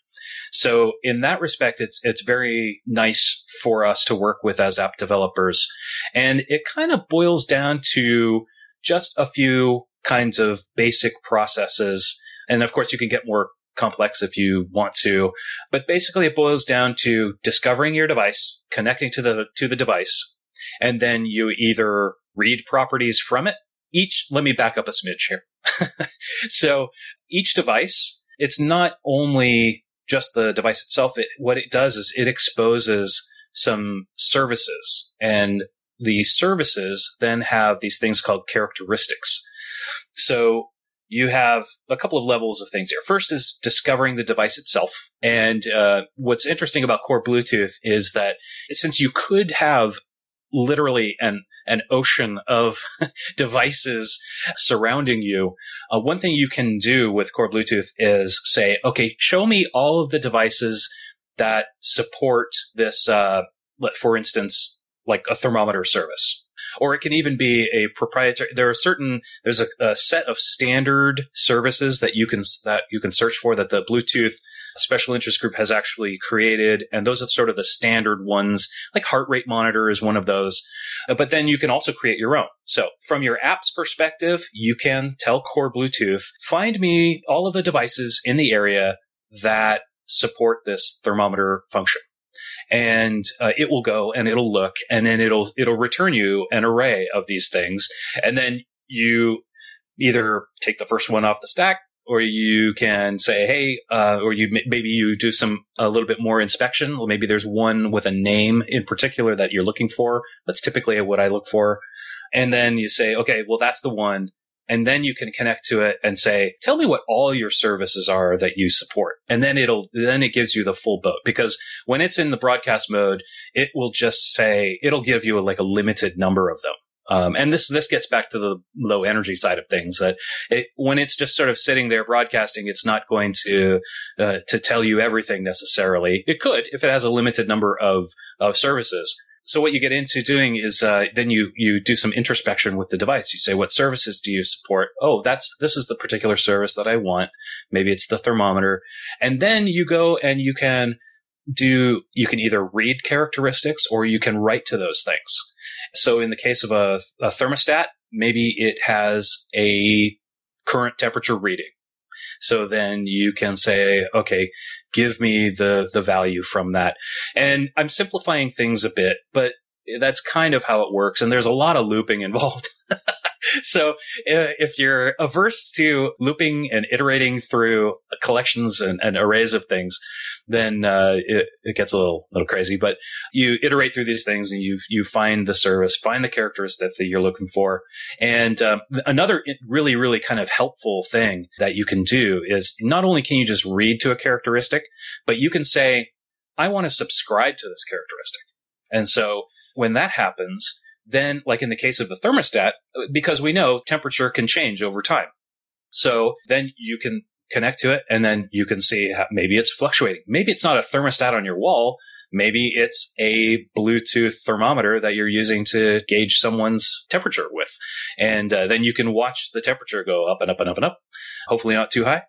So in that respect, it's it's very nice for us to work with as app developers, and it kind of boils down to just a few kinds of basic processes. And of course, you can get more complex if you want to, but basically it boils down to discovering your device, connecting to the to the device, and then you either read properties from it. Each, let me back up a smidge here. *laughs* so each device, it's not only just the device itself. It, what it does is it exposes some services and the services then have these things called characteristics. So you have a couple of levels of things here. First is discovering the device itself. And uh, what's interesting about core Bluetooth is that since you could have literally an an ocean of *laughs* devices surrounding you. Uh, one thing you can do with Core Bluetooth is say, okay, show me all of the devices that support this, uh, for instance, like a thermometer service. Or it can even be a proprietary. There are certain. There's a, a set of standard services that you can that you can search for that the Bluetooth special interest group has actually created. And those are sort of the standard ones, like heart rate monitor is one of those. Uh, but then you can also create your own. So from your app's perspective, you can tell Core Bluetooth, find me all of the devices in the area that support this thermometer function and uh, it will go and it'll look and then it'll it'll return you an array of these things and then you either take the first one off the stack or you can say, hey, uh, or you maybe you do some a little bit more inspection. Maybe there's one with a name in particular that you're looking for. That's typically what I look for. And then you say, okay, well, that's the one. And then you can connect to it and say, tell me what all your services are that you support. And then it'll, then it gives you the full boat because when it's in the broadcast mode, it will just say, it'll give you a, like a limited number of them. Um, and this this gets back to the low energy side of things. That it, when it's just sort of sitting there broadcasting, it's not going to uh, to tell you everything necessarily. It could if it has a limited number of of services. So what you get into doing is uh, then you you do some introspection with the device. You say, what services do you support? Oh, that's this is the particular service that I want. Maybe it's the thermometer, and then you go and you can do you can either read characteristics or you can write to those things. So in the case of a, a thermostat, maybe it has a current temperature reading. So then you can say, okay, give me the, the value from that. And I'm simplifying things a bit, but that's kind of how it works. And there's a lot of looping *laughs* involved. so uh, if you're averse to looping and iterating through collections and, and arrays of things, then uh, it, it, gets a little little crazy. But you iterate through these things and you you find the service, find the characteristic that you're looking for. And um, another really really kind of helpful thing that you can do is not only can you just read to a characteristic, but you can say, I want to subscribe to this characteristic. And so when that happens, then, like in the case of the thermostat, because we know temperature can change over time. So then you can connect to it and then you can see how, maybe it's fluctuating. Maybe it's not a thermostat on your wall. Maybe it's a Bluetooth thermometer that you're using to gauge someone's temperature with. And uh, then you can watch the temperature go up and up and up and up. Hopefully not too high,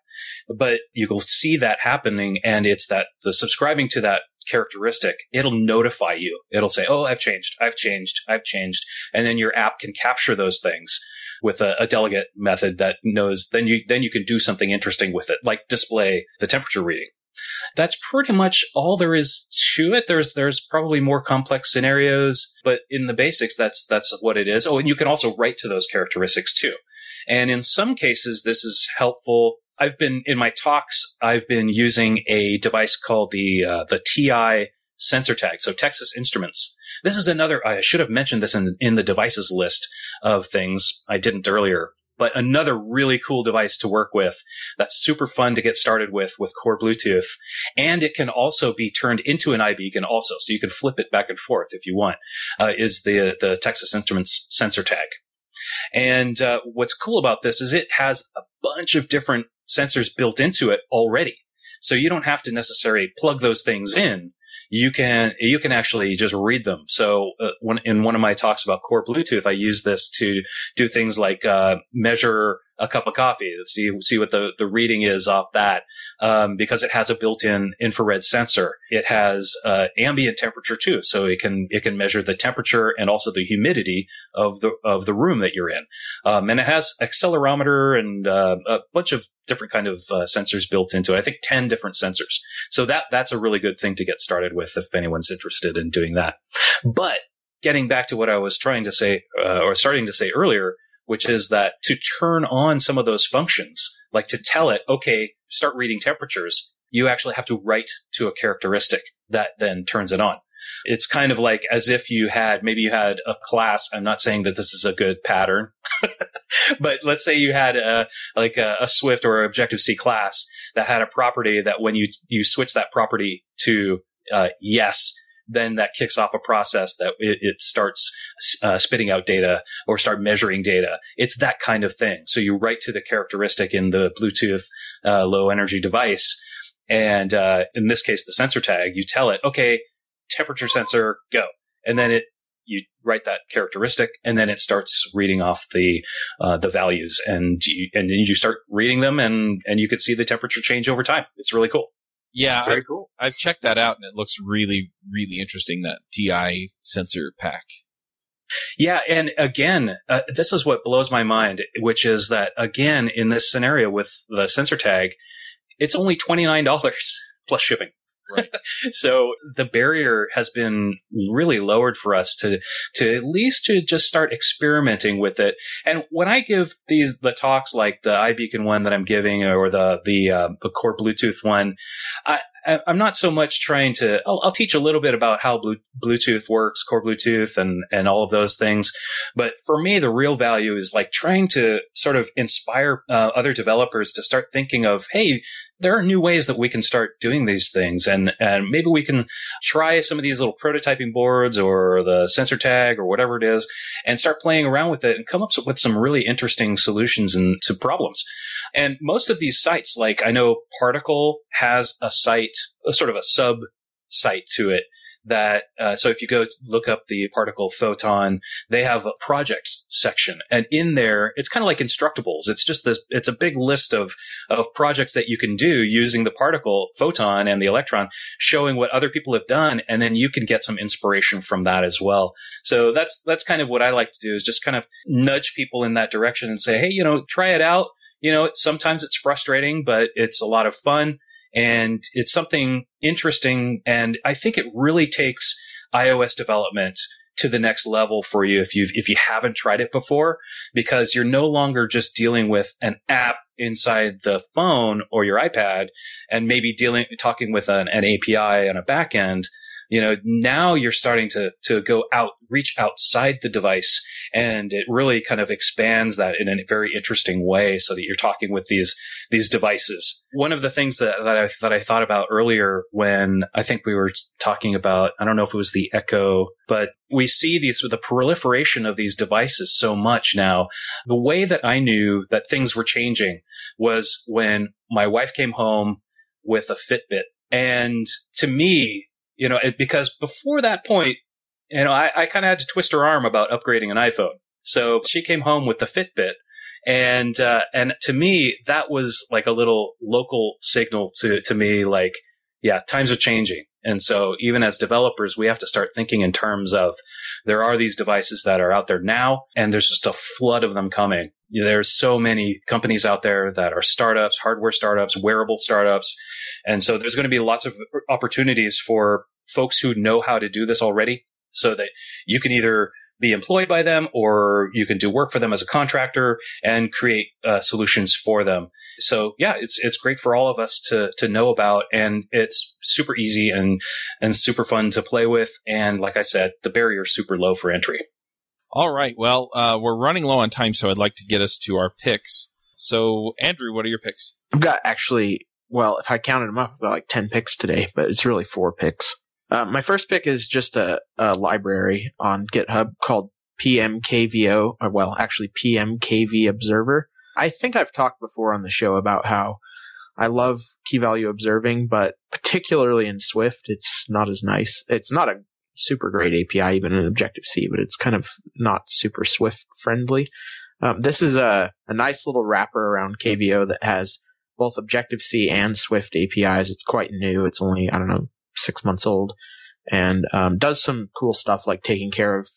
but you will see that happening. And it's that the subscribing to that characteristic, it'll notify you. It'll say, Oh, I've changed. I've changed. I've changed. And then your app can capture those things with a, a, delegate method that knows then you then you can do something interesting with it, like display the temperature reading. That's pretty much all there is to it. There's there's probably more complex scenarios, but in the basics, that's that's what it is. Oh, and you can also write to those characteristics too. And in some cases, this is helpful I've been in my talks. I've been using a device called the uh, the TI sensor tag. So Texas Instruments. This is another. I should have mentioned this in in the devices list of things. I didn't earlier. But another really cool device to work with that's super fun to get started with with core Bluetooth. And it can also be turned into an iBeacon also. So you can flip it back and forth if you want, uh, is the, the Texas Instruments sensor tag. And uh, what's cool about this is it has a bunch of different sensors built into it already. So you don't have to necessarily plug those things in. You can, you can actually just read them. So uh, when, in one of my talks about core Bluetooth, I use this to do things like, uh, measure a cup of coffee. See see what the the reading is off that um, because it has a built-in infrared sensor. It has uh, ambient temperature too, so it can it can measure the temperature and also the humidity of the of the room that you're in. Um, and it has accelerometer and uh, a bunch of different kind of uh, sensors built into it. I think ten different sensors. So that that's a really good thing to get started with if anyone's interested in doing that. But getting back to what I was trying to say uh, or starting to say earlier which is that to turn on some of those functions, like to tell it, okay, start reading temperatures, you actually have to write to a characteristic that then turns it on. It's kind of like as if you had, maybe you had a class. I'm not saying that this is a good pattern, *laughs* but let's say you had a, like a, a Swift or Objective C class that had a property that when you, you switch that property to uh, yes, then that kicks off a process that it, it starts uh, spitting out data or start measuring data. It's that kind of thing. So you write to the characteristic in the Bluetooth uh, low energy device. And uh, in this case, the sensor tag, you tell it, okay, temperature sensor, go. And then it, you write that characteristic and then it starts reading off the, uh, the values and you, and you start reading them and, and you can see the temperature change over time. It's really cool. Yeah, Very I, cool. I've checked that out and it looks really, really interesting. That TI sensor pack. Yeah. And again, uh, this is what blows my mind, which is that again, in this scenario with the sensor tag, it's only $29 *laughs* plus shipping. So the barrier has been really lowered for us to to at least to just start experimenting with it. And when I give these the talks like the iBeacon one that I'm giving or the the, uh, core Bluetooth one, I, I'm not so much trying to. I'll, I'll teach a little bit about how Bluetooth works, core Bluetooth, and and all of those things. But for me, the real value is like trying to sort of inspire uh, other developers to start thinking of, hey, there are new ways that we can start doing these things. And and maybe we can try some of these little prototyping boards or the sensor tag or whatever it is and start playing around with it and come up with some really interesting solutions and to problems. And most of these sites like i know particle has a site a sort of a sub site to it that uh, so if you go look up the particle photon they have a projects section. And in there it's kind of like instructables. It's just this it's a big list of of projects that you can do using the particle photon and the electron showing what other people have done. And then you can get some inspiration from that as well. So that's that's kind of what i like to do is just kind of nudge people in that direction and say hey you know try it out. You know sometimes it's frustrating but it's a lot of fun and it's something interesting. And I think it really takes iOS development to the next level for you if you if you haven't tried it before because you're no longer just dealing with an app inside the phone or your iPad and maybe dealing talking with an, an API on a backend you know, now you're starting to, to go out, reach outside the device and it really kind of expands that in a very interesting way so that you're talking with these, these devices. One of the things that, that I, that I thought about earlier when I think we were talking about, I don't know if it was the Echo, but we see these, the proliferation of these devices so much now. The way that I knew that things were changing was when my wife came home with a Fitbit. And to me, you know, it, because before that point, you know, I, I kind of had to twist her arm about upgrading an iPhone. So she came home with the Fitbit. And, uh, and to me, that was like a little local signal to, to me, like, yeah, times are changing. And so even as developers, we have to start thinking in terms of there are these devices that are out there now and there's just a flood of them coming. There's so many companies out there that are startups, hardware startups, wearable startups. And so there's going to be lots of opportunities for folks who know how to do this already so that you can either be employed by them or you can do work for them as a contractor and create uh, solutions for them. So yeah, it's it's great for all of us to to know about and it's super easy and and super fun to play with and like I said, the barrier is super low for entry. All right. Well, uh, we're running low on time, so I'd like to get us to our picks. So, Andrew, what are your picks? I've got actually, well, if I counted them up, I've got like 10 picks today, but it's really four picks. Uh, my first pick is just a, a library on GitHub called PMKVO, or well, actually PMKV Observer. I think I've talked before on the show about how I love key value observing, but particularly in Swift, it's not as nice. It's not a super great API, even in Objective C, but it's kind of not super Swift friendly. Um, this is a, a nice little wrapper around KVO that has both Objective C and Swift APIs. It's quite new. It's only, I don't know, six months old and um, does some cool stuff like taking care of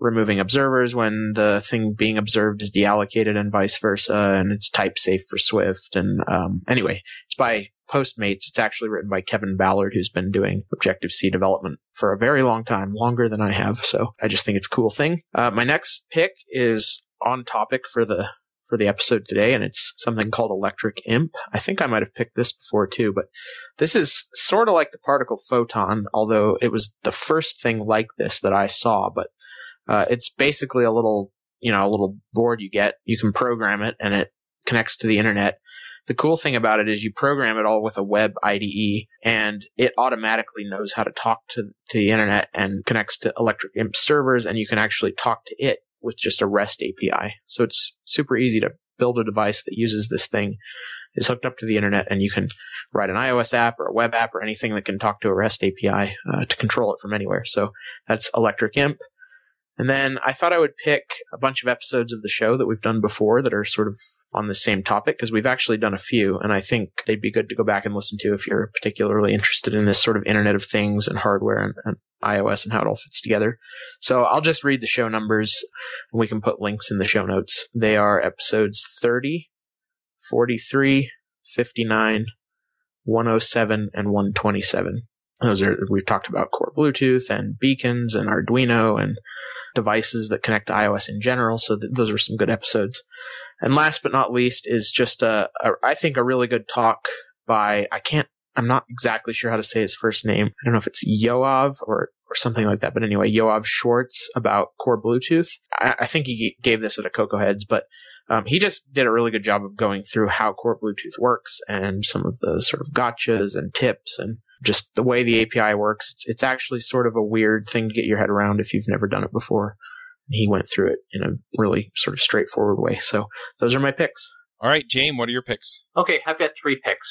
removing observers when the thing being observed is deallocated and vice versa. And it's type safe for Swift. And um, anyway, it's by Postmates. It's actually written by Kevin Ballard, who's been doing Objective C development for a very long time, longer than I have. So I just think it's a cool thing. Uh, my next pick is on topic for the for the episode today, and it's something called Electric Imp. I think I might have picked this before too, but this is sort of like the particle photon, although it was the first thing like this that I saw. But uh, it's basically a little, you know, a little board you get. You can program it, and it connects to the internet. The cool thing about it is you program it all with a web IDE and it automatically knows how to talk to, to the internet and connects to Electric Imp servers and you can actually talk to it with just a REST API. So it's super easy to build a device that uses this thing, is hooked up to the internet, and you can write an iOS app or a web app or anything that can talk to a REST API uh, to control it from anywhere. So that's Electric Imp. And then I thought I would pick a bunch of episodes of the show that we've done before that are sort of on the same topic because we've actually done a few and I think they'd be good to go back and listen to if you're particularly interested in this sort of Internet of Things and hardware and, and iOS and how it all fits together. So I'll just read the show numbers and we can put links in the show notes. They are episodes 30, 43, 59, 107, and 127. Those are, we've talked about core Bluetooth and beacons and Arduino and devices that connect to iOS in general. So th- those are some good episodes. And last but not least is just a, a, I think a really good talk by, I can't, I'm not exactly sure how to say his first name. I don't know if it's Yoav or, or something like that. But anyway, Yoav Schwartz about core Bluetooth. I, I think he gave this at a Cocoa Heads, but um, he just did a really good job of going through how core Bluetooth works and some of the sort of gotchas and tips and just the way the API works. It's, it's actually sort of a weird thing to get your head around if you've never done it before. He went through it in a really sort of straightforward way. So those are my picks. All right, James, what are your picks? Okay, I've got three picks.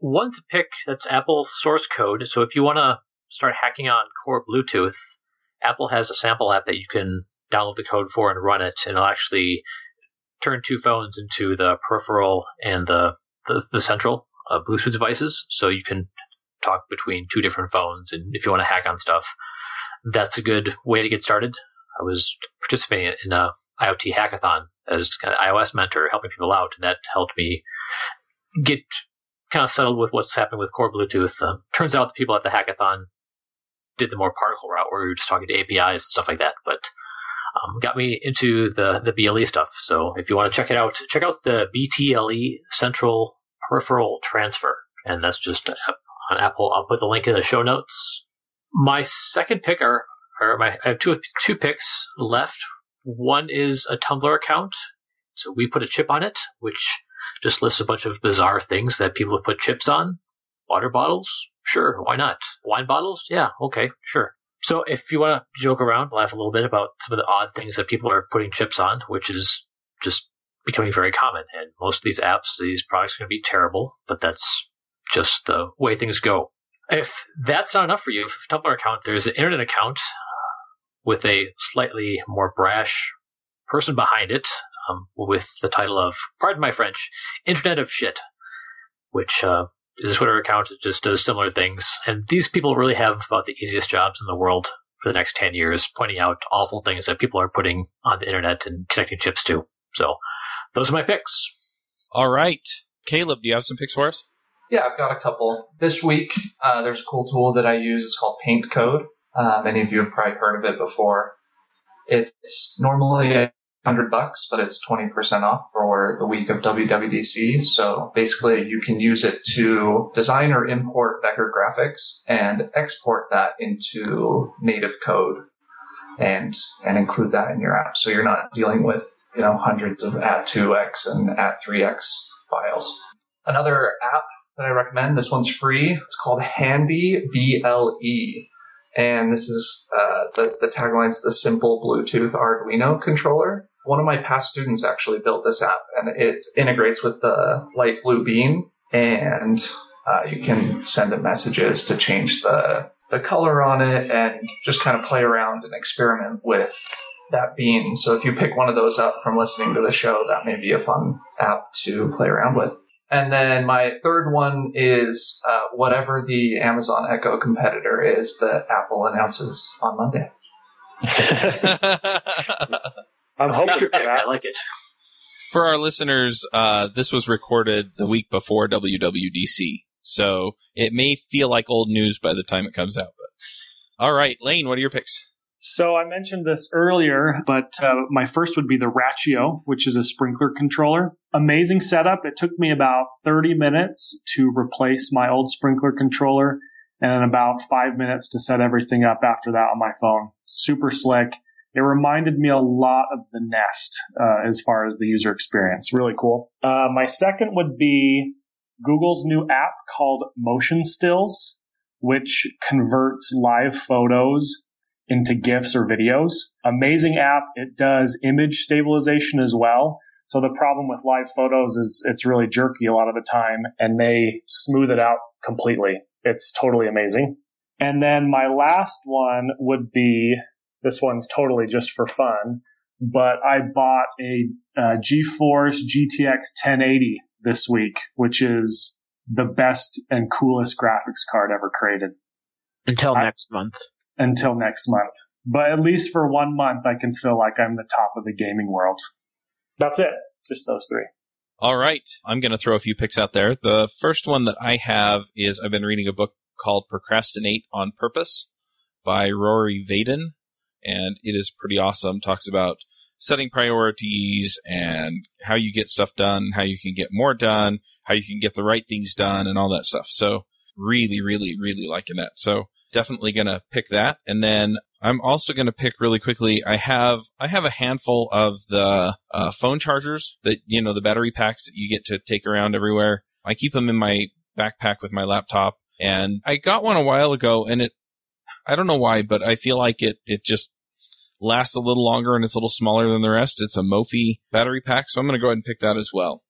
One to pick that's Apple source code. So if you want to start hacking on core Bluetooth, Apple has a sample app that you can download the code for and run it, and it'll actually turn two phones into the peripheral and the the, the central uh, Bluetooth devices. So you can talk between two different phones. And if you want to hack on stuff, that's a good way to get started. I was participating in a IoT hackathon as kind of iOS mentor, helping people out, and that helped me get kind of settled with what's happening with core Bluetooth. Uh, turns out the people at the hackathon did the more particle route where we were just talking to APIs and stuff like that, but um, got me into the the BLE stuff. So if you want to check it out, check out the BTLE Central Peripheral Transfer, and that's just on Apple. I'll put the link in the show notes. My second pick are, my, I have two, two picks left. One is a Tumblr account. So we put a chip on it, which just lists a bunch of bizarre things that people have put chips on. Water bottles? Sure, why not? Wine bottles? Yeah, okay, sure. So if you want to joke around, laugh a little bit about some of the odd things that people are putting chips on, which is just becoming very common. And most of these apps, these products are going to be terrible, but that's just the way things go. If that's not enough for you, if Tumblr account, there's an internet account with a slightly more brash person behind it, um, with the title of, pardon my French, Internet of Shit, which uh, is a Twitter account that just does similar things. And these people really have about the easiest jobs in the world for the next 10 years, pointing out awful things that people are putting on the internet and connecting chips to. So those are my picks. All right. Caleb, do you have some picks for us? Yeah, I've got a couple. This week, uh, there's a cool tool that I use. It's called Paint Code. Uh, many of you have probably heard of it before. It's normally a hundred bucks, but it's 20% off for the week of WWDC. So basically you can use it to design or import vector graphics and export that into native code and, and include that in your app. So you're not dealing with, you know, hundreds of at2x and at3x files. Another app that I recommend. This one's free. It's called Handy BLE. And this is uh, the, the tagline's the simple Bluetooth Arduino controller. One of my past students actually built this app and it integrates with the LightBlue Bean and uh, you can send it messages to change the, the color on it and just kind of play around and experiment with that bean. So if you pick one of those up from listening to the show, that may be a fun app to play around with. And then my third one is uh, whatever the Amazon Echo competitor is that Apple announces on Monday. *laughs* I'm hoping for that. I like it. For our listeners, uh, this was recorded the week before WWDC, so it may feel like old news by the time it comes out. But all right, Layne, what are your picks? So I mentioned this earlier, but uh, my first would be the Rachio, which is a sprinkler controller. Amazing setup. It took me about 30 minutes to replace my old sprinkler controller and about five minutes to set everything up after that on my phone. Super slick. It reminded me a lot of the Nest uh, as far as the user experience. Really cool. Uh, my second would be Google's new app called Motion Stills, which converts live photos into GIFs or videos. Amazing app. It does image stabilization as well. So the problem with live photos is it's really jerky a lot of the time and they smooth it out completely. It's totally amazing. And then my last one would be this one's totally just for fun, but I bought a uh, GeForce GTX 1080 this week, which is the best and coolest graphics card ever created Until I- next month. Until next month. But at least for one month, I can feel like I'm the top of the gaming world. That's it. Just those three. All right, I'm going to throw a few picks out there. The first one that I have is I've been reading a book called Procrastinate on Purpose by Rory Vaden, and it is pretty awesome. Talks about setting priorities and how you get stuff done, how you can get more done, how you can get the right things done, and all that stuff. So, really, really, really liking that. So, definitely going to pick that. And then I'm also going to pick really quickly. I have I have a handful of the uh, phone chargers that you know the battery packs that you get to take around everywhere. I keep them in my backpack with my laptop, and I got one a while ago, and it I don't know why, but I feel like it it just lasts a little longer and it's a little smaller than the rest. It's a Mophie battery pack, so I'm going to go ahead and pick that as well.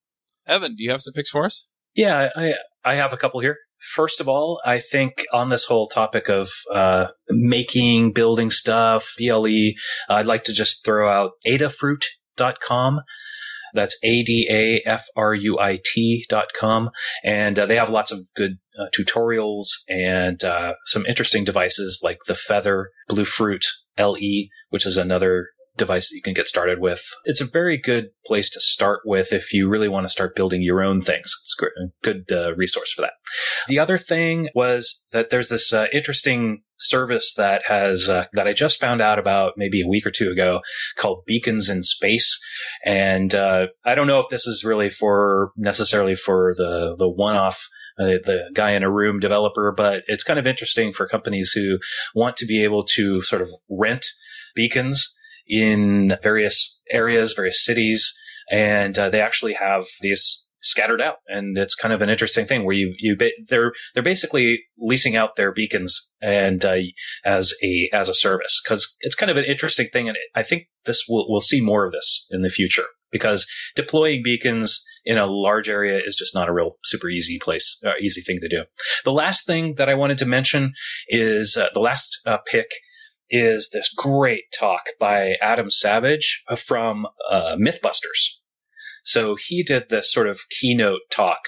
Evan, do you have some picks for us? Yeah, I I have a couple here. First of all, I think on this whole topic of uh, making, building stuff, BLE, I'd like to just throw out adafruit.com. That's A-D-A-F-R-U-I-T dot com. And uh, they have lots of good uh, tutorials and uh, some interesting devices like the Feather Bluefruit LE, which is another device that you can get started with. It's a very good place to start with if you really want to start building your own things. It's a good uh, resource for that. The other thing was that there's this uh, interesting service that has uh, that I just found out about maybe a week or two ago called Beacons in Space, and uh, I don't know if this is really for necessarily for the the one off. Uh, the guy in a room developer, but it's kind of interesting for companies who want to be able to sort of rent beacons in various areas, various cities, and uh, they actually have these scattered out, and it's kind of an interesting thing where you you they're they're basically leasing out their beacons and uh, as a as a service. Because it's kind of an interesting thing, and I think this will we'll see more of this in the future. Because deploying beacons in a large area is just not a real super easy place, uh, easy thing to do. The last thing that I wanted to mention is uh, the last uh, pick is this great talk by Adam Savage from uh, Mythbusters. So he did this sort of keynote talk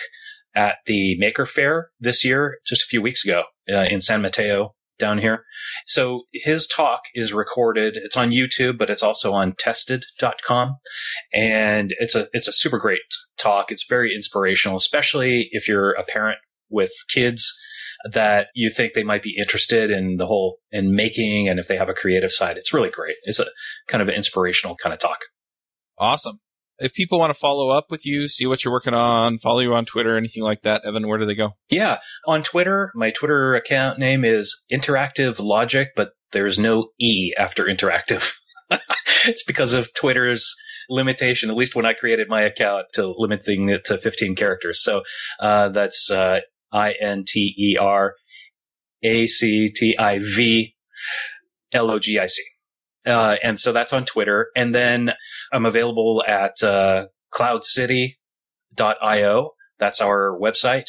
at the Maker Faire this year, just a few weeks ago uh, in San Mateo down here. So his talk is recorded. It's on YouTube, but it's also on tested.com. And it's a, it's a super great talk. It's very inspirational, especially if you're a parent with kids that you think they might be interested in the whole in making and if they have a creative side. It's really great. It's a kind of an inspirational kind of talk. Awesome. If people want to follow up with you, see what you're working on, follow you on Twitter, anything like that, Evan, where do they go? Yeah. On Twitter, my Twitter account name is Interactive Logic, but there's no E after interactive. *laughs* it's because of Twitter's limitation, at least when I created my account to limiting it to 15 characters. So, uh, that's, uh, I N T E R A C T I V L O G I C. Uh, and so that's on Twitter. And then I'm available at, uh, cloudcity.io. That's our website.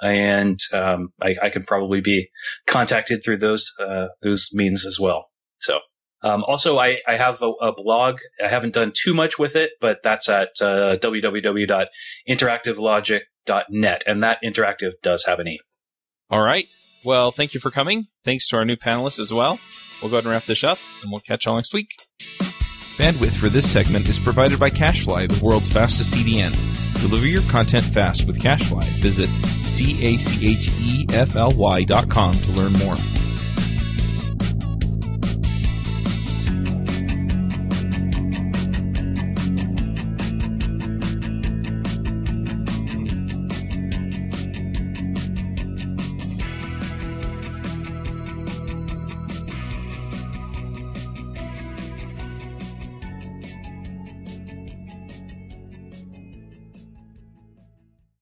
And, um, I, I can probably be contacted through those, uh, those means as well. So Um, also, I, I have a, a, blog. I haven't done too much with it, but that's at uh, www.interactivelogic.net, and that interactive does have an E. All right. Well, thank you for coming. Thanks to our new panelists as well. We'll go ahead and wrap this up, and we'll catch y'all next week. Bandwidth for this segment is provided by CacheFly, the world's fastest CDN. Deliver your content fast with CacheFly. Visit C A C H E F L Y dot com to learn more.